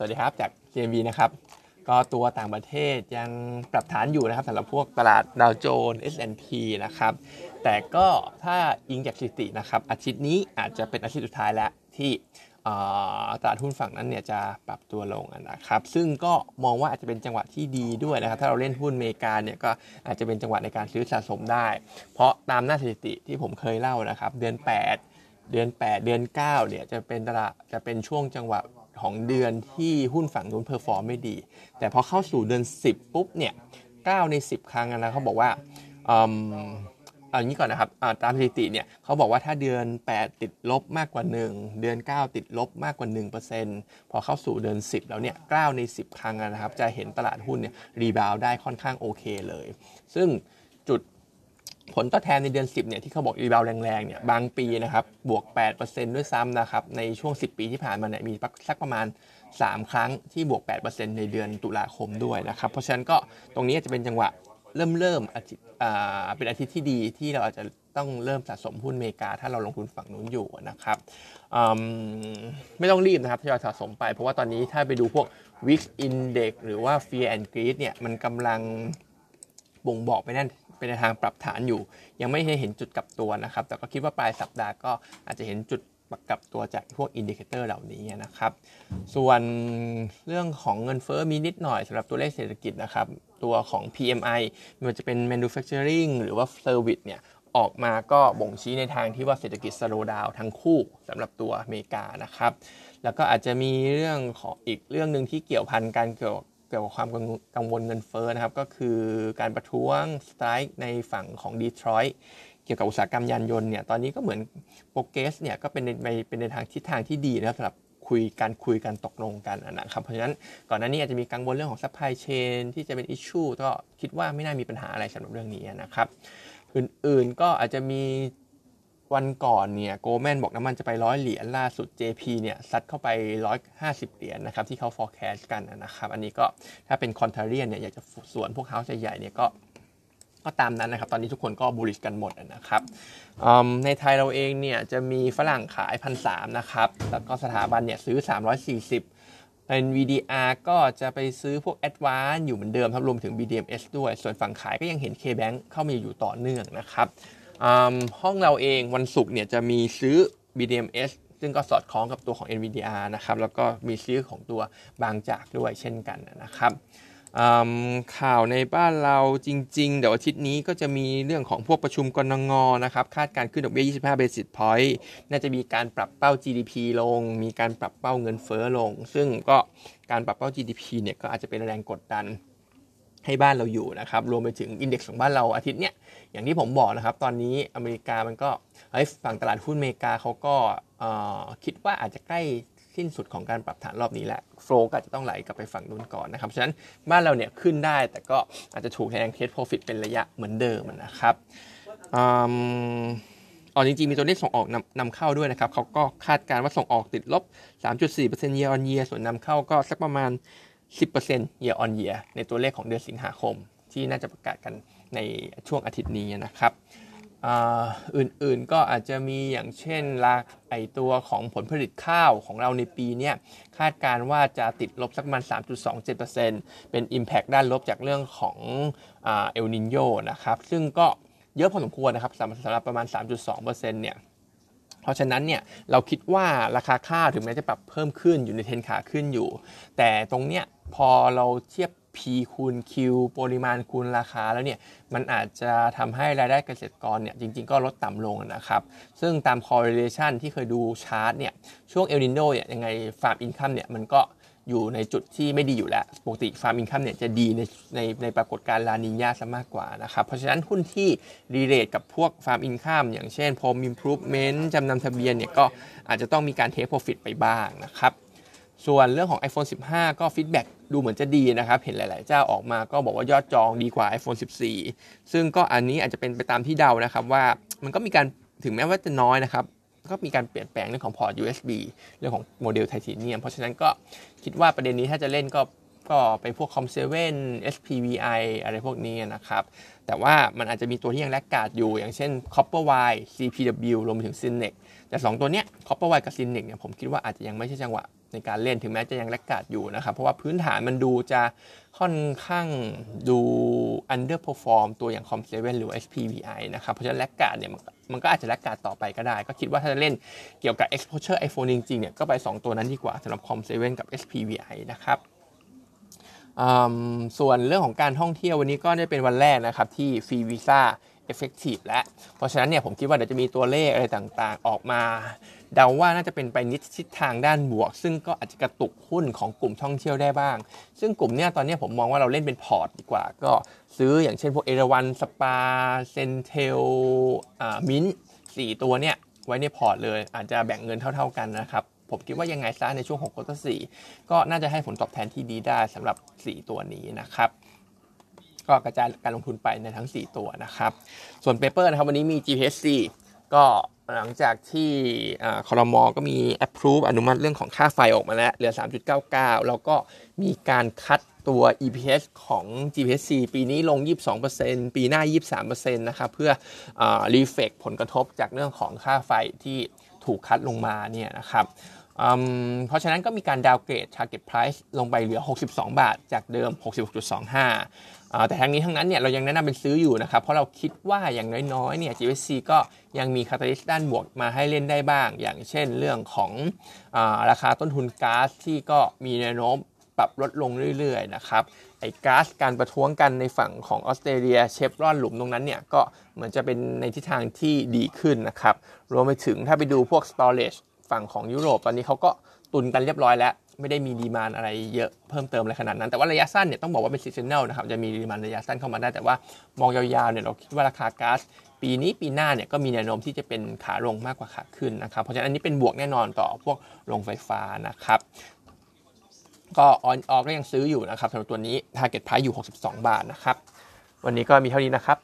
สวัสดีครับจาก CMB นะครับก็ตัวต่างประเทศยังปรับฐานอยู่นะครับสำหรับพวกตลาดดาวโจนส์ S&P นะครับแต่ก็ถ้าอิงจากสถิตินะครับอาทิตย์นี้อาจจะเป็นอาทิตย์สุดท้ายแล้วที่ตลาดหุ้นฝั่งนั้นเนี่ยจะปรับตัวลงนะครับซึ่งก็มองว่าอาจจะเป็นจังหวะที่ดีด้วยนะครับถ้าเราเล่นหุ้นอเมริกาเนี่ยก็อาจจะเป็นจังหวะในการซื้อสะสมได้ เพราะตามหน้าสถิติที่ผมเคยเล่านะครับเดือน 8 เดือน 8 เดือน 9เนี่ยจะเป็นตลาดจะเป็นช่วงจังหวะ ของเดือนที่หุ้นฝั่งนู้น perform ไม่ดี แต่พอเข้าสู่เดือน 10 ปุ๊บเนี่ย9ใน 10 ครั้งนะเขาบอกว่าเอางี้ก่อนนะครับตามสถิติเนี่ยเขาบอกว่าถ้าเดือน 8 ติดลบมากกว่า 1 เดือน 9 ติดลบมากกว่า 1%พอเข้าสู่เดือน 10 แล้วเนี่ย9ใน 10 ครั้งนะครับ จะเห็นตลาดหุ้นเนี่ย rebound ได้ค่อนข้างโอเคเลย ซึ่งจุด ผลตอบแทนในเดือน 10เนี่ยที่เขาบอกรีบาวแรงๆเนี่ยบางปีนะครับบวก 8%ด้วยซ้ำนะครับในช่วง 10 ปีที่ผ่านมาเนี่ยมีสักประมาณ 3 ครั้งที่บวก 8%ในเดือนตุลาคมด้วยนะครับเพราะฉะนั้นก็ตรงนี้จะเป็นจังหวะเริ่มเริ่มอาทิตย์เป็นอาทิตย์ที่ดีที่เราอาจจะต้องเริ่มสะสมหุ้นเมกา ถ้าเราลงทุนฝั่งนู้นอยู่นะครับไม่ต้องรีบนะครับทยอยสะสมไป เพราะว่าตอนนี้ถ้าไปดูพวก VIX Index หรือว่า Fear and Greed เนี่ยมันกำลัง บ่งบอกไปนั่นเป็นในทางปรับฐานอยู่ ยังไม่เห็นจุดกลับตัวนะครับ แต่ก็คิดว่าปลายสัปดาห์ก็อาจจะเห็นจุดกลับตัวจากพวก indicator เหล่านี้นะครับ ส่วนเรื่องของเงินเฟ้อมีนิดหน่อยสำหรับตัวเลขเศรษฐกิจนะครับ ตัวของ PMI ไม่ว่าจะเป็น manufacturing หรือว่า service เนี่ยออกมาก็บ่งชี้ในทางที่ว่าเศรษฐกิจ slow down ทั้งคู่สำหรับตัวอเมริกานะครับ แล้วก็อาจจะมีเรื่องของอีกเรื่องหนึ่งที่เกี่ยวพันกันเกี่ยว เกี่ยวกับความกังวลเงินเฟ้อนะครับ ก็คือการประท้วง strike ในฝั่งของดีทรอยต์เกี่ยวกับอุตสาหกรรมยานยนต์เนี่ยตอนนี้ก็เหมือน progress เนี่ยก็เป็นในเป็นในทางทิศทางที่ดีนะครับสำหรับคุยการคุยกันตกลงกันนะครับ เพราะฉะนั้นก่อนหน้านี้อาจจะมีกังวลเรื่องของ supply chain ที่จะเป็น issue ก็คิดว่าไม่น่ามีปัญหาอะไรสำหรับเรื่องนี้นะครับ อื่นๆก็อาจจะมี วันก่อนเนี่ยโกลแมนบอกน้ำมันจะไปร้อยเหรียญล่าสุด JP เนี่ยซัดเข้าไป150เหรียญนะครับที่เขา forecast กันนะครับ อันนี้ก็ถ้าเป็นคอนเทเรียนเนี่ยอยากจะสวนพวกเฮาส์ใหญ่ๆเนี่ยก็ก็ตามนั้นนะครับ ตอนนี้ทุกคนก็บูริชกันหมดนะครับ ในไทยเราเองเนี่ยจะมีฝรั่งขายพันสนะครับ แล้วก็สถาบันเนี่ยซื้อ 340เป็น VDR ก็จะไปซื้อพวก a d v a n c e อยู่เหมือนเดิมครับ รวมถึง BDMs ด้วย ส่วนฝั่งขายก็ยังเห็น KBank เข้ามาอยู่ต่อเนื่องนะครับ ห้องเราเองวันศุกร์เนี่ยจะมีซื้อ BDMs ซึ่งก็สอดคล้องกับตัวของ NVDR นะครับ แล้วก็มีซื้อของตัวบางจากด้วยเช่นกันนะครับข่าวในบ้านเราจริง ๆ เดี๋ยวอาทิตย์นี้ก็จะมีเรื่องของพวกประชุมกรงงนะครับ คาดการขึ้นดอกเบี้ย 25 basis point น่าจะมีการปรับเป้า GDP ลง มีการปรับเป้าเงินเฟ้อลง ซึ่งก็การปรับเป้า GDP เนี่ยก็อาจจะเป็นแรงกดดัน ให้บ้านเราอยู่นะครับ รวมไปถึงอินเด็กซ์ของบ้านเราอาทิตย์เนี้ยอย่างที่ผมบอกนะครับ ตอนนี้อเมริกามันก็ฝั่งตลาดหุ้นอเมริกาเขาก็คิดว่าอาจจะใกล้สิ้นสุดของการปรับฐานรอบนี้แหละโฟล์ก็อาจจะต้องไหลกลับไปฝั่งนู้นก่อนนะครับ ฉะนั้นบ้านเราเนี่ยขึ้นได้ แต่ก็อาจจะถูกแทงเทสโปรฟิตเป็นระยะเหมือนเดิมนะครับอ๋อจริงๆ มีตัวเลขส่งออกนำนำเข้าด้วยนะครับเขาก็คาดการณ์ว่าส่งออกติดลบ 3.4% year on year ส่วนนำเข้าก็สักประมาณ 10% year on year ในตัวเลขของเดือนสิงหาคม ที่น่าจะประกาศกันในช่วงอาทิตย์นี้นะครับอื่นๆก็อาจจะมีอย่างเช่นราไอตัวของผลผลิตข้าวของเราในปีนี้คาดการว่าจะติดลบสักประมาณ 3.27%เป็น Impact ด้านลบจากเรื่องของเอลนินโยนะครับ ซึ่งก็เยอะพอสมควรนะครับสำหรับประมาณ 3.2%เนี่ย ราะฉะนั้นเนี่ยเราคิดว่าราคาข้าวถึงแม้จะปรับเพิ่มขึ้นอยู่ในเทนขาขึ้นอยู่ แต่ตรงเนี้ยพอเราเทียบ P คูณ Q ปริมาณคูณราคาแล้วเนี่ยมันอาจจะทำให้รายได้เกษตรกรเนี่ยจริง ๆ ก็ลดต่ำลงนะครับ ซึ่งตาม correlation ที่เคยดูชาร์ตเนี่ยช่วงเอลนิโนเนี่ยยังไง farm income เนี่ยมันก็ อยู่ในจุดที่ไม่ดีอยู่แล้ว ปกติ farm income เนี่ยจะดีในในในปรากฏการณ์ลานิญาซะมากกว่านะครับ เพราะฉะนั้นหุ้นที่ relate กับพวก farm income อย่างเช่น home improvement จำนำทะเบียนเนี่ยก็อาจจะต้องมีการ take profit ไปบ้างนะครับ ส่วนเรื่องของ iPhone 15 ก็ feedback ดูเหมือนจะดีนะครับ เห็นหลาย ๆ เจ้าออกมาก็บอกว่ายอดจองดีกว่า iPhone 14 ซึ่งก็อันนี้อาจจะเป็นไปตามที่เดานะครับว่ามันก็มีการถึงแม้ว่าจะน้อยนะครับ ก็มีการเปลี่ยนแปลงเรื่องของ port USB เรื่องของโมเดลไทเทเนียม เพราะฉะนั้นก็คิดว่าประเด็นนี้ถ้าจะเล่นก็ก็ไปพวก Com7 SPVI อะไรพวกนี้นะครับ แต่ว่ามันอาจจะมีตัวที่ยัง laggard อยู่ อย่างเช่น Copperwired CPW รวมถึง Synex แต่ 2 ตัวเนี้ย Copperwire กับ Synex เนี่ยผมคิดว่าอาจจะยังไม่ใช่จังหวะ ในการเล่นถึงแม้จะยังแลกกาดอยู่นะครับ เพราะว่าพื้นฐานมันดูจะค่อนข้างดู underperform ตัวอย่าง com 7 หรือ SPVI นะครับ เพราะฉะนั้นแลกกาดเนี่ยมันก็อาจจะแลกกาดต่อไปก็ได้ ก็คิดว่าถ้าจะเล่นเกี่ยวกับ exposure iPhone จริงๆเนี่ยก็ไป 2 ตัวนั้นดีกว่าสำหรับ com 7 กับ SPVI นะครับ ส่วนเรื่องของการท่องเที่ยววันนี้ก็ได้เป็นวันแรกนะครับที่ฟรีวีซ่า effective แล้ว เพราะฉะนั้นเนี่ยผมคิดว่าเดี๋ยวจะมีตัวเลขอะไรต่างๆ ออกมา เดาว่าน่าจะเป็นไปในทิศทางด้านบวก ซึ่งก็อาจจะกระตุกหุ้นของกลุ่มท่องเที่ยวได้บ้าง ซึ่งกลุ่มเนี้ยตอนนี้ผมมองว่าเราเล่นเป็นพอร์ตดีกว่า ก็ซื้ออย่างเช่นพวกเอราวัณ SPA CENTEL MINT สี่ตัวเนี่ยไว้ในพอร์ตเลย อาจจะแบ่งเงินเท่า ๆกันนะครับ ผมคิดว่ายังไงซะในช่วง6 quarters ก็น่าจะให้ผลตอบแทนที่ดีได้สำหรับ 4 ตัวนี้นะครับก็กระจายการลงทุนไปในทั้ง 4 ตัวนะครับ ส่วนเปเปอร์นะครับวันนี้มี GPC ก็หลังจากที่คอรมอก็มี approve อนุมัติเรื่องของค่าไฟออกมาแล้ว เหลือ 3.99 แล้วก็มีการคัดตัว EPS ของ GPC ปีนี้ลง 22%ปีหน้า 23%นะครับเพื่ออ reflect ผลกระทบจากเรื่องของค่าไฟที่ถูกคัดลงมาเนี่ยนะครับ เพราะฉะนั้นก็มีการ downgrade target price ลงไปเหลือ 62 บาท จากเดิม 66.25 แต่ทั้งนี้ทั้งนั้นเนี่ยเรายังแนะนำเป็นซื้ออยู่นะครับ เพราะเราคิดว่าอย่างน้อยๆเนี่ย GPSC ก็ยังมี catalyst ด้านบวกมาให้เล่นได้บ้าง อย่างเช่นเรื่องของอราคาต้นทุนก๊าซที่ก็มีแนวโน้มปรับลดลงเรื่อยๆนะครับไอ้ก๊าซการประท้วงกันในฝั่งของออสเตรเลียเชฟรอนหลุมตรงนั้นเนี่ยก็เหมือนจะเป็นในทิศทางที่ดีขึ้นนะครับ รวมไปถึงถ้าไปดูพวก storage ฝั่งของยุโรปตอนนี้เขาก็ตุนกันเรียบร้อยแล้ว ไม่ได้มี demand อะไรเยอะเพิ่มเติมอะไรขนาดนั้น แต่ว่าระยะสั้นเนี่ยต้องบอกว่าเป็น seasonal นะครับจะมี demand ระยะสั้นเข้ามาได้แต่ว่ามองยาวๆเนี่ยเราคิดว่าราคาก๊าซปีนี้ปีหน้าเนี่ยก็มีแนวโน้มที่จะเป็นขาลงมากกว่าขาขึ้นนะครับ เพราะฉะนั้นอันนี้เป็นบวกแน่นอนต่อพวกโรงไฟฟ้านะครับก็ออนออก็ยังซื้ออยู่นะครับสำหรับตัวนี้ Target Price อยู่ 62 บาทนะครับ วันนี้ก็มีเท่านี้นะครับ